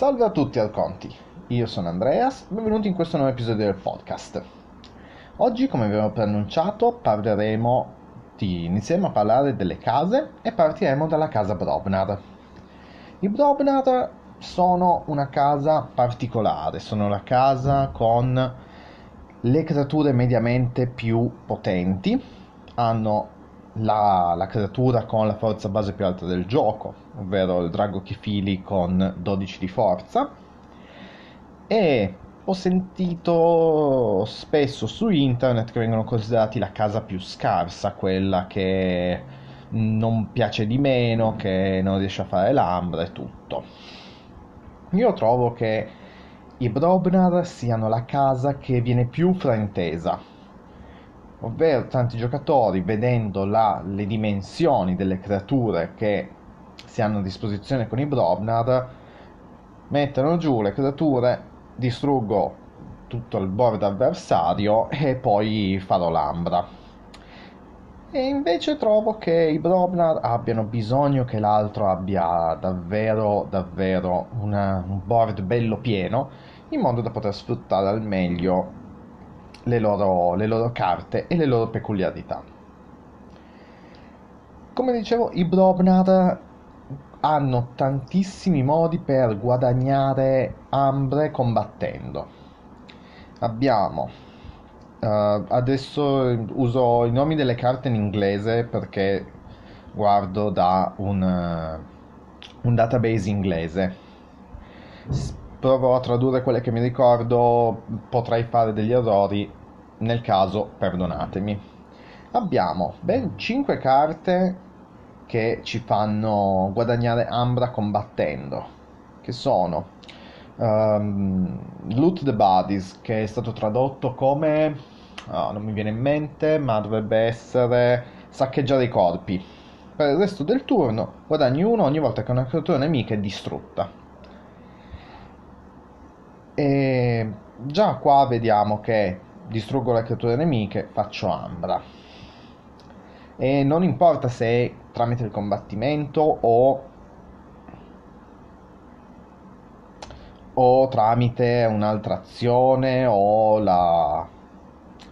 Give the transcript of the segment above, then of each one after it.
Salve a tutti Arconti, io sono Andreas, benvenuti in questo nuovo episodio del podcast. Oggi, come abbiamo preannunciato, parleremo di... inizieremo a parlare delle case e partiremo dalla casa Brobnar. I Brobnar sono una casa particolare, sono la casa con le creature mediamente più potenti, hanno la, la, creatura con la forza base più alta del gioco, ovvero il drago Kifili con 12 di forza. E ho sentito spesso su internet che vengono considerati la casa più scarsa, quella che non piace di meno, che non riesce a fare l'ambra e tutto. Io trovo che i Brobnar siano la casa che viene più fraintesa, ovvero tanti giocatori vedendo la, le dimensioni delle creature che si hanno a disposizione con i Brobnar mettono giù le creature, distruggo tutto il board avversario e poi farò l'ambra. E invece trovo che i Brobnar abbiano bisogno che l'altro abbia davvero, davvero una, un board bello pieno, in modo da poter sfruttare al meglio le loro, le loro carte e le loro peculiarità. Come dicevo, i Brobnar hanno tantissimi modi per guadagnare ambre combattendo. Abbiamo uh, adesso uso i nomi delle carte in inglese perché guardo da un, uh, un database inglese. Provo a tradurre quelle che mi ricordo, potrei fare degli errori, nel caso perdonatemi. Abbiamo ben 5 carte che ci fanno guadagnare Ambra combattendo, che sono um, Loot the Bodies, che è stato tradotto come... Oh, non mi viene in mente, ma dovrebbe essere saccheggiare i corpi. Per il resto del turno guadagni uno ogni volta che una creatura nemica è distrutta. E già qua vediamo che distruggo le creature nemiche, faccio Ambra. E non importa se tramite il combattimento o, o tramite un'altra azione o la,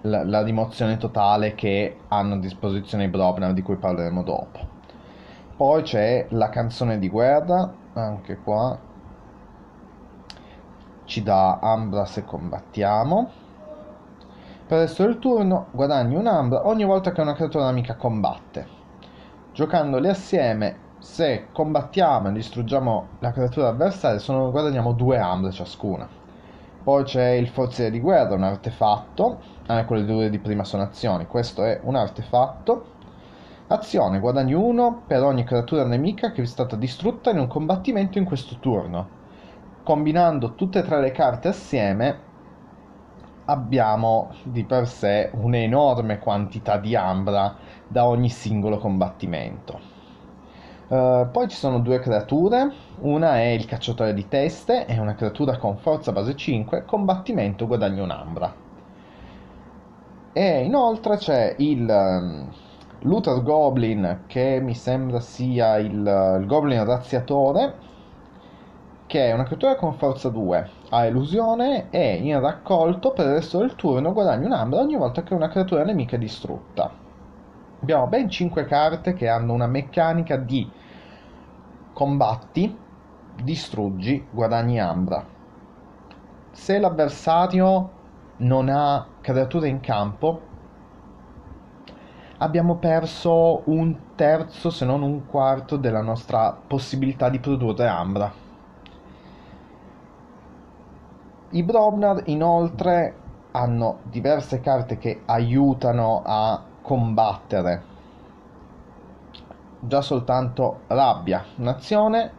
la, la, rimozione totale che hanno a disposizione i Brobnar di cui parleremo dopo. Poi c'è la canzone di guerra, anche qua ci dà Ambra se combattiamo per il resto del turno guadagni un'ambra ogni volta che una creatura amica combatte. Giocandoli assieme, se combattiamo e distruggiamo la creatura avversaria, sono, guadagniamo due ambre ciascuna. Poi c'è il forziere di guerra, un artefatto. Ah, quelle due di prima sono azioni. Questo è un artefatto. Azione, guadagni uno per ogni creatura nemica che è stata distrutta in un combattimento in questo turno. Combinando tutte e tre le carte assieme abbiamo di per sé un'enorme quantità di ambra da ogni singolo combattimento. Uh, poi ci sono due creature, una è il cacciatore di teste, è una creatura con forza base 5, combattimento guadagno un'ambra. E inoltre c'è il um, Luther Goblin che mi sembra sia il, il Goblin razziatore, che è una creatura con forza 2, ha illusione e in raccolto per il resto del turno guadagna un'ambra ogni volta che una creatura nemica è distrutta. Abbiamo ben 5 carte che hanno una meccanica di combatti, distruggi, guadagni ambra. Se l'avversario non ha creature in campo, abbiamo perso un terzo se non un quarto della nostra possibilità di produrre ambra i Brobnar inoltre hanno diverse carte che aiutano a combattere. Già soltanto rabbia, un'azione,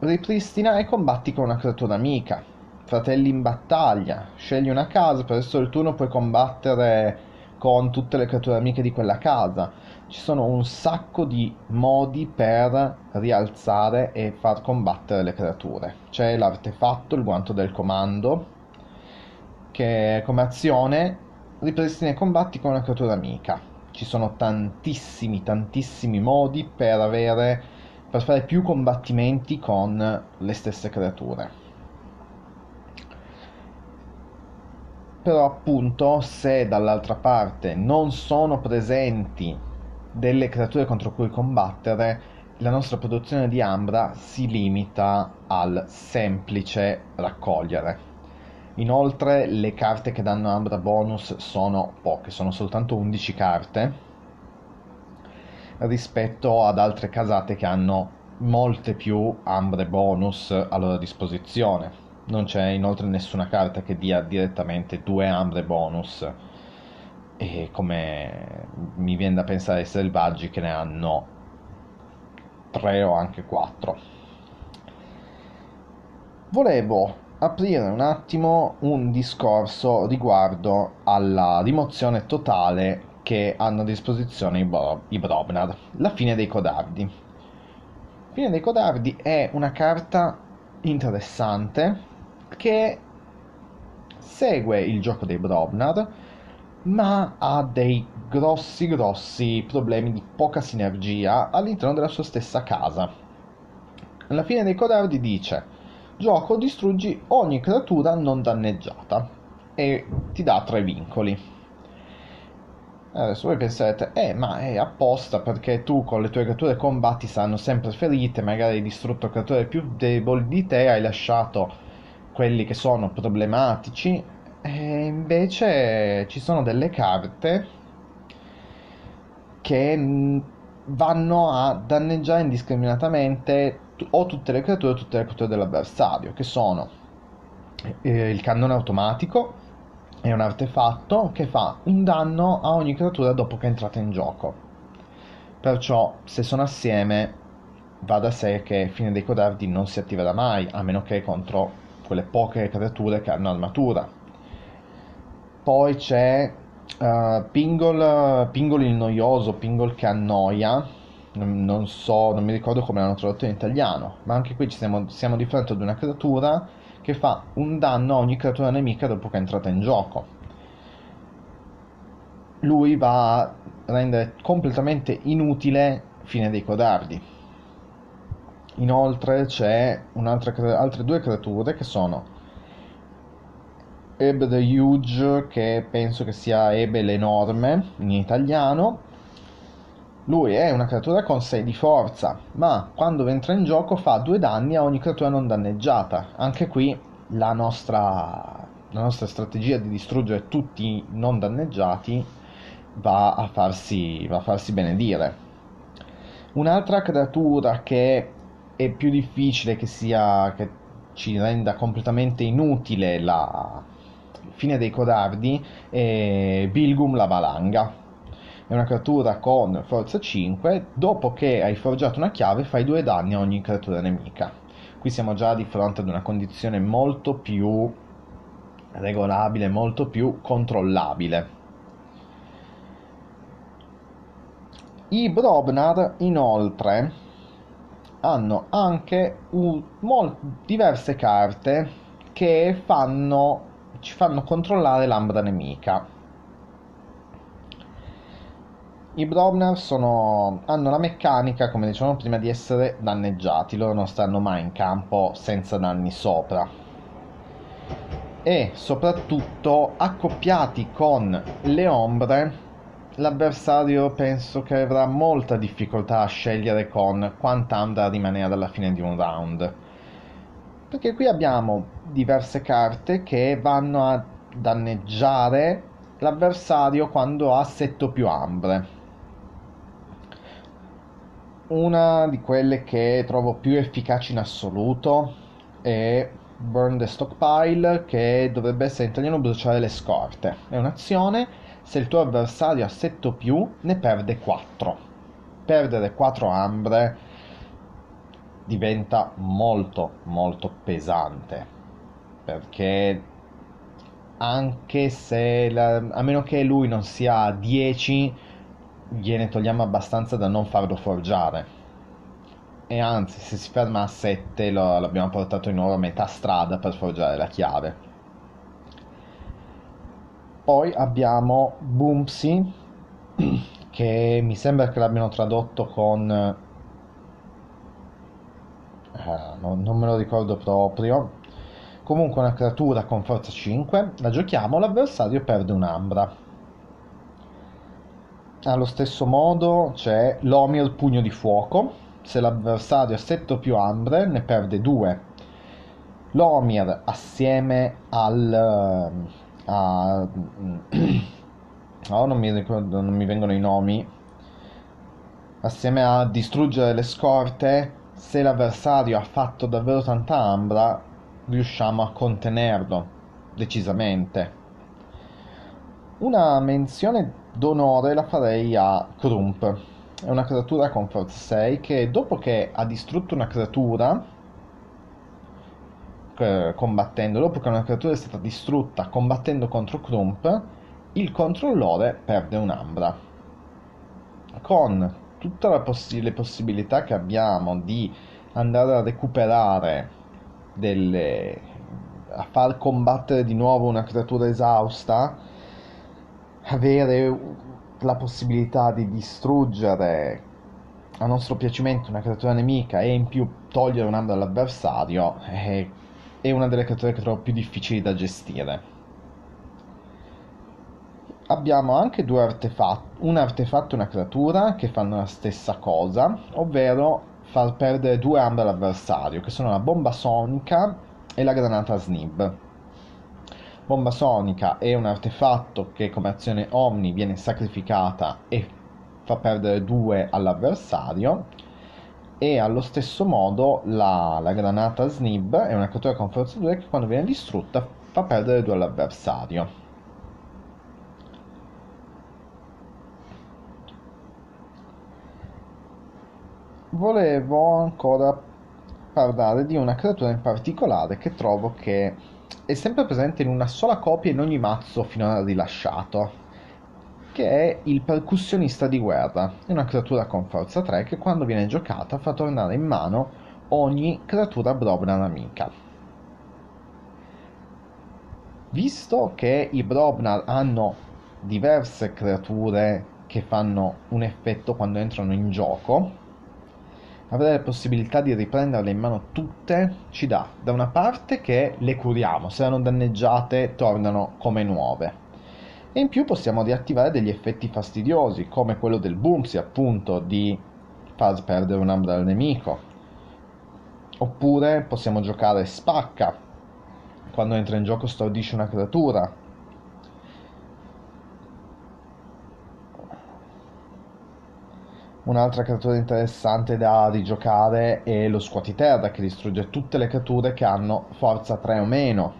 ripristina e combatti con una creatura amica. Fratelli in battaglia, scegli una casa, per il del turno puoi combattere con tutte le creature amiche di quella casa. Ci sono un sacco di modi per rialzare e far combattere le creature. C'è l'artefatto, il guanto del comando, che come azione ripristina i combatti con una creatura amica. Ci sono tantissimi, tantissimi modi per avere per fare più combattimenti con le stesse creature. Però appunto se dall'altra parte non sono presenti delle creature contro cui combattere, la nostra produzione di Ambra si limita al semplice raccogliere. Inoltre le carte che danno Ambra bonus sono poche, sono soltanto 11 carte rispetto ad altre casate che hanno molte più Ambre bonus a loro disposizione. Non c'è inoltre nessuna carta che dia direttamente due Ambre bonus e come mi viene da pensare ai selvaggi che ne hanno 3 o anche 4. Volevo aprire un attimo un discorso riguardo alla rimozione totale che hanno a disposizione i, Bro- i Brobnar, la fine dei codardi. Fine dei codardi è una carta interessante che segue il gioco dei Brobnar, ma ha dei grossi grossi problemi di poca sinergia all'interno della sua stessa casa. Alla fine dei codardi dice gioco distruggi ogni creatura non danneggiata e ti dà tre vincoli. Adesso voi penserete, eh, ma è apposta perché tu con le tue creature combatti saranno sempre ferite, magari hai distrutto creature più deboli di te, hai lasciato quelli che sono problematici, e invece ci sono delle carte che vanno a danneggiare indiscriminatamente o tutte le creature o tutte le creature dell'avversario, che sono eh, il cannone automatico, è un artefatto che fa un danno a ogni creatura dopo che è entrata in gioco. Perciò, se sono assieme, va da sé che Fine dei Codardi non si attiverà mai, a meno che contro quelle poche creature che hanno armatura. Poi c'è uh, Pingol, Pingol il noioso, Pingol che annoia, non, so, non mi ricordo come l'hanno tradotto in italiano, ma anche qui siamo, siamo di fronte ad una creatura che fa un danno a ogni creatura nemica dopo che è entrata in gioco. Lui va a rendere completamente inutile Fine dei Codardi Inoltre c'è altre due creature che sono Ebe the Huge, che penso che sia Ebe l'enorme in italiano. Lui è una creatura con 6 di forza, ma quando entra in gioco fa 2 danni a ogni creatura non danneggiata. Anche qui la nostra, la nostra strategia di distruggere tutti i non danneggiati va a farsi, va a farsi benedire. Un'altra creatura che è più difficile che sia che ci renda completamente inutile la fine dei codardi è Bilgum la valanga. È una creatura con forza 5 dopo che hai forgiato una chiave fai due danni a ogni creatura nemica. Qui siamo già di fronte ad una condizione molto più regolabile molto più controllabile. I Brobnar inoltre hanno anche un, mol, diverse carte che fanno, ci fanno controllare l'ambra nemica. I Brobner sono, hanno la meccanica, come dicevamo prima, di essere danneggiati. Loro non stanno mai in campo senza danni sopra. E soprattutto accoppiati con le ombre l'avversario penso che avrà molta difficoltà a scegliere con quanta anda rimanere alla fine di un round. Perché qui abbiamo diverse carte che vanno a danneggiare l'avversario quando ha setto più ambre. Una di quelle che trovo più efficaci in assoluto è Burn the Stockpile, che dovrebbe essere in italiano bruciare le scorte. È un'azione se il tuo avversario ha 7 o più, ne perde 4. Perdere 4 ambre diventa molto molto pesante. Perché anche se la, a meno che lui non sia a 10 gliene togliamo abbastanza da non farlo forgiare. E anzi se si ferma a 7 lo, l'abbiamo portato in oro a metà strada per forgiare la chiave. Poi abbiamo Boomsy, che mi sembra che l'abbiano tradotto con eh, non, non me lo ricordo proprio. Comunque una creatura con forza 5, la giochiamo, l'avversario perde un'ambra. Allo stesso modo c'è l'Omir Pugno di Fuoco, se l'avversario ha 7 o più ambre ne perde 2. L'Omir assieme al... Uh, a, oh, non mi, ricordo, non mi vengono i nomi. Assieme a distruggere le scorte, se l'avversario ha fatto davvero tanta ambra, riusciamo a contenerlo decisamente. Una menzione d'onore la farei a Krump. È una creatura con forza 6 che dopo che ha distrutto una creatura eh, combattendo, dopo che una creatura è stata distrutta combattendo contro Krump, il controllore perde un'ambra. Con tutte possi- le possibilità che abbiamo di andare a recuperare delle... a far combattere di nuovo una creatura esausta, avere la possibilità di distruggere a nostro piacimento una creatura nemica e in più togliere un ambra all'avversario è, è una delle creature che trovo più difficili da gestire. Abbiamo anche due artefatti, un artefatto e una creatura che fanno la stessa cosa, ovvero far perdere due armi all'avversario, che sono la bomba sonica e la granata snib. Bomba sonica è un artefatto che come azione Omni viene sacrificata e fa perdere due all'avversario e allo stesso modo la, la granata snib è una creatura con forza 2 che quando viene distrutta fa perdere due all'avversario. Volevo ancora parlare di una creatura in particolare che trovo che è sempre presente in una sola copia in ogni mazzo finora rilasciato, che è il percussionista di guerra. È una creatura con forza 3 che quando viene giocata fa tornare in mano ogni creatura Brobnar amica. Visto che i Brobnar hanno diverse creature che fanno un effetto quando entrano in gioco, avere la possibilità di riprenderle in mano tutte ci dà da una parte che le curiamo, se erano danneggiate tornano come nuove. E in più possiamo riattivare degli effetti fastidiosi, come quello del Boomsy, appunto, di far perdere un'ambra al nemico. Oppure possiamo giocare Spacca, quando entra in gioco stordisce una creatura, Un'altra creatura interessante da rigiocare è lo scuotiterra che distrugge tutte le creature che hanno forza 3 o meno.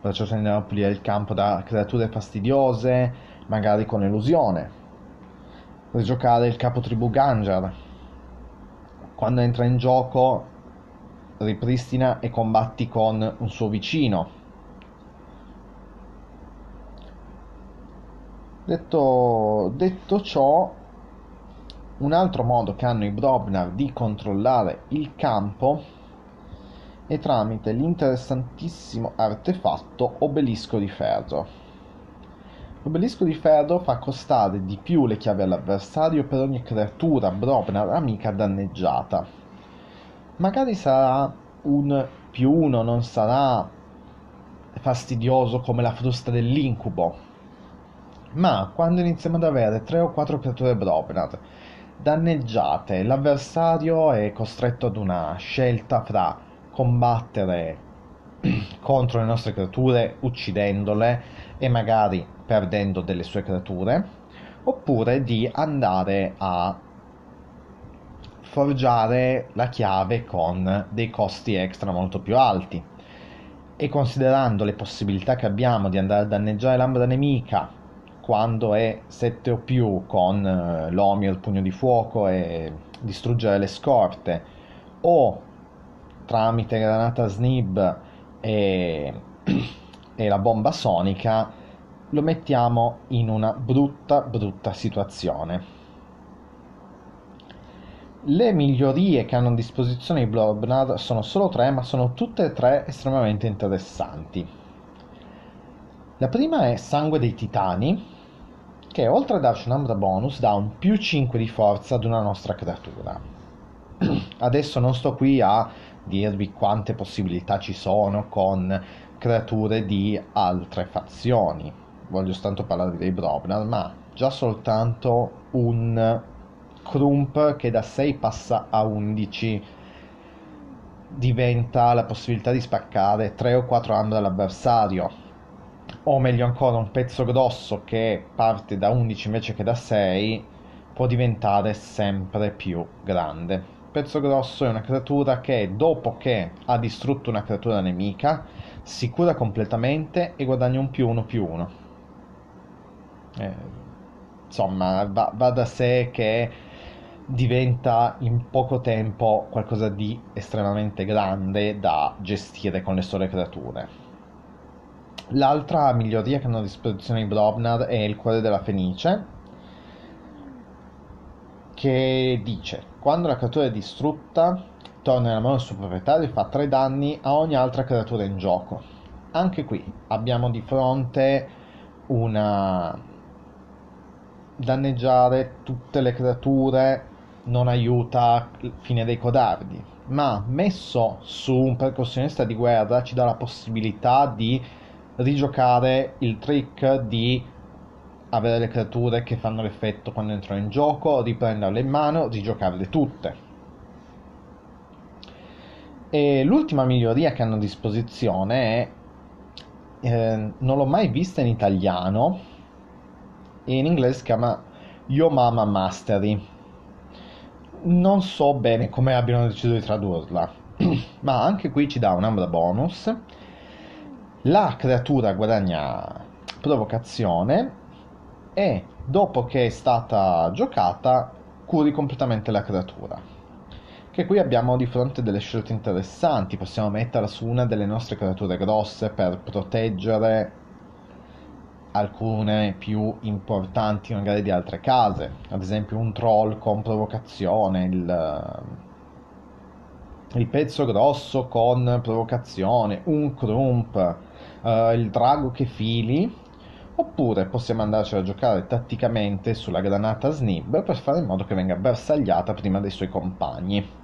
Perciò se andiamo a pulire il campo da creature fastidiose, magari con illusione. Rigiocare il capo tribù Ganjar. Quando entra in gioco ripristina e combatti con un suo vicino. Detto, detto ciò, un altro modo che hanno i Brobnar di controllare il campo è tramite l'interessantissimo artefatto Obelisco di Ferro. L'obelisco di ferro fa costare di più le chiavi all'avversario per ogni creatura Brobnar amica danneggiata. Magari sarà un più uno, non sarà fastidioso come la frusta dell'incubo, ma quando iniziamo ad avere 3 o 4 creature Brobnar danneggiate. L'avversario è costretto ad una scelta fra combattere contro le nostre creature uccidendole e magari perdendo delle sue creature, oppure di andare a forgiare la chiave con dei costi extra molto più alti. E considerando le possibilità che abbiamo di andare a danneggiare l'ambra nemica quando è 7 o più con eh, l'Omi il pugno di fuoco e distruggere le scorte o tramite granata snib e, e la bomba sonica lo mettiamo in una brutta brutta situazione le migliorie che hanno a disposizione i Blobnar sono solo tre, ma sono tutte e tre estremamente interessanti. La prima è Sangue dei Titani, che oltre a darci un ambra bonus dà un più 5 di forza ad una nostra creatura. Adesso non sto qui a dirvi quante possibilità ci sono con creature di altre fazioni. Voglio soltanto parlare dei Brobnar, ma già soltanto un Krump che da 6 passa a 11 diventa la possibilità di spaccare 3 o 4 armi dall'avversario o meglio ancora un pezzo grosso che parte da 11 invece che da 6 può diventare sempre più grande. Pezzo grosso è una creatura che dopo che ha distrutto una creatura nemica si cura completamente e guadagna un più uno più uno. Eh, insomma, va, va da sé che diventa in poco tempo qualcosa di estremamente grande da gestire con le sole creature. L'altra miglioria che hanno a disposizione i Brobnar è il cuore della Fenice, che dice quando la creatura è distrutta torna nella mano del suo proprietario e fa 3 danni a ogni altra creatura in gioco. Anche qui abbiamo di fronte una danneggiare tutte le creature non aiuta fine dei codardi, ma messo su un percussionista di guerra ci dà la possibilità di rigiocare il trick di avere le creature che fanno l'effetto quando entrano in gioco, riprenderle in mano, rigiocarle tutte. E l'ultima miglioria che hanno a disposizione è, eh, non l'ho mai vista in italiano, e in inglese si chiama Yo Mama Mastery non so bene come abbiano deciso di tradurla, ma anche qui ci dà un ambra bonus. La creatura guadagna provocazione e dopo che è stata giocata curi completamente la creatura. Che qui abbiamo di fronte delle scelte interessanti, possiamo metterla su una delle nostre creature grosse per proteggere alcune più importanti magari di altre case, ad esempio un troll con provocazione, il, il pezzo grosso con provocazione, un crump, uh, il drago che fili, oppure possiamo andarci a giocare tatticamente sulla granata Snib per fare in modo che venga bersagliata prima dei suoi compagni.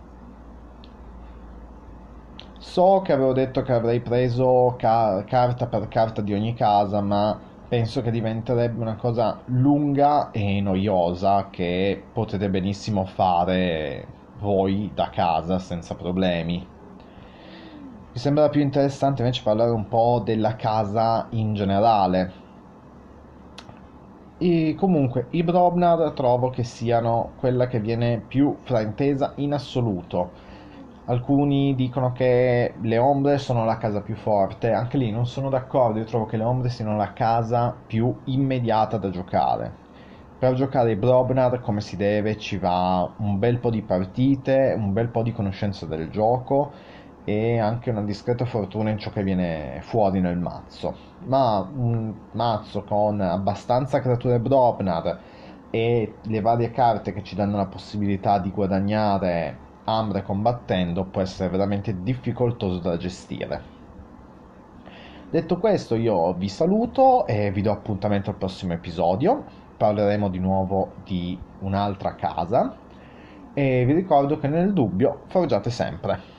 So che avevo detto che avrei preso ca- carta per carta di ogni casa, ma penso che diventerebbe una cosa lunga e noiosa che potete benissimo fare voi da casa senza problemi. Mi sembra più interessante invece parlare un po' della casa in generale. E comunque i Brobnar trovo che siano quella che viene più fraintesa in assoluto Alcuni dicono che le ombre sono la casa più forte, anche lì non sono d'accordo, io trovo che le ombre siano la casa più immediata da giocare. Per giocare i Brobnar come si deve ci va un bel po' di partite, un bel po' di conoscenza del gioco e anche una discreta fortuna in ciò che viene fuori nel mazzo. Ma un mazzo con abbastanza creature Brobnar e le varie carte che ci danno la possibilità di guadagnare Ambre combattendo può essere veramente difficoltoso da gestire. Detto questo io vi saluto e vi do appuntamento al prossimo episodio. Parleremo di nuovo di un'altra casa e vi ricordo che nel dubbio forgiate sempre.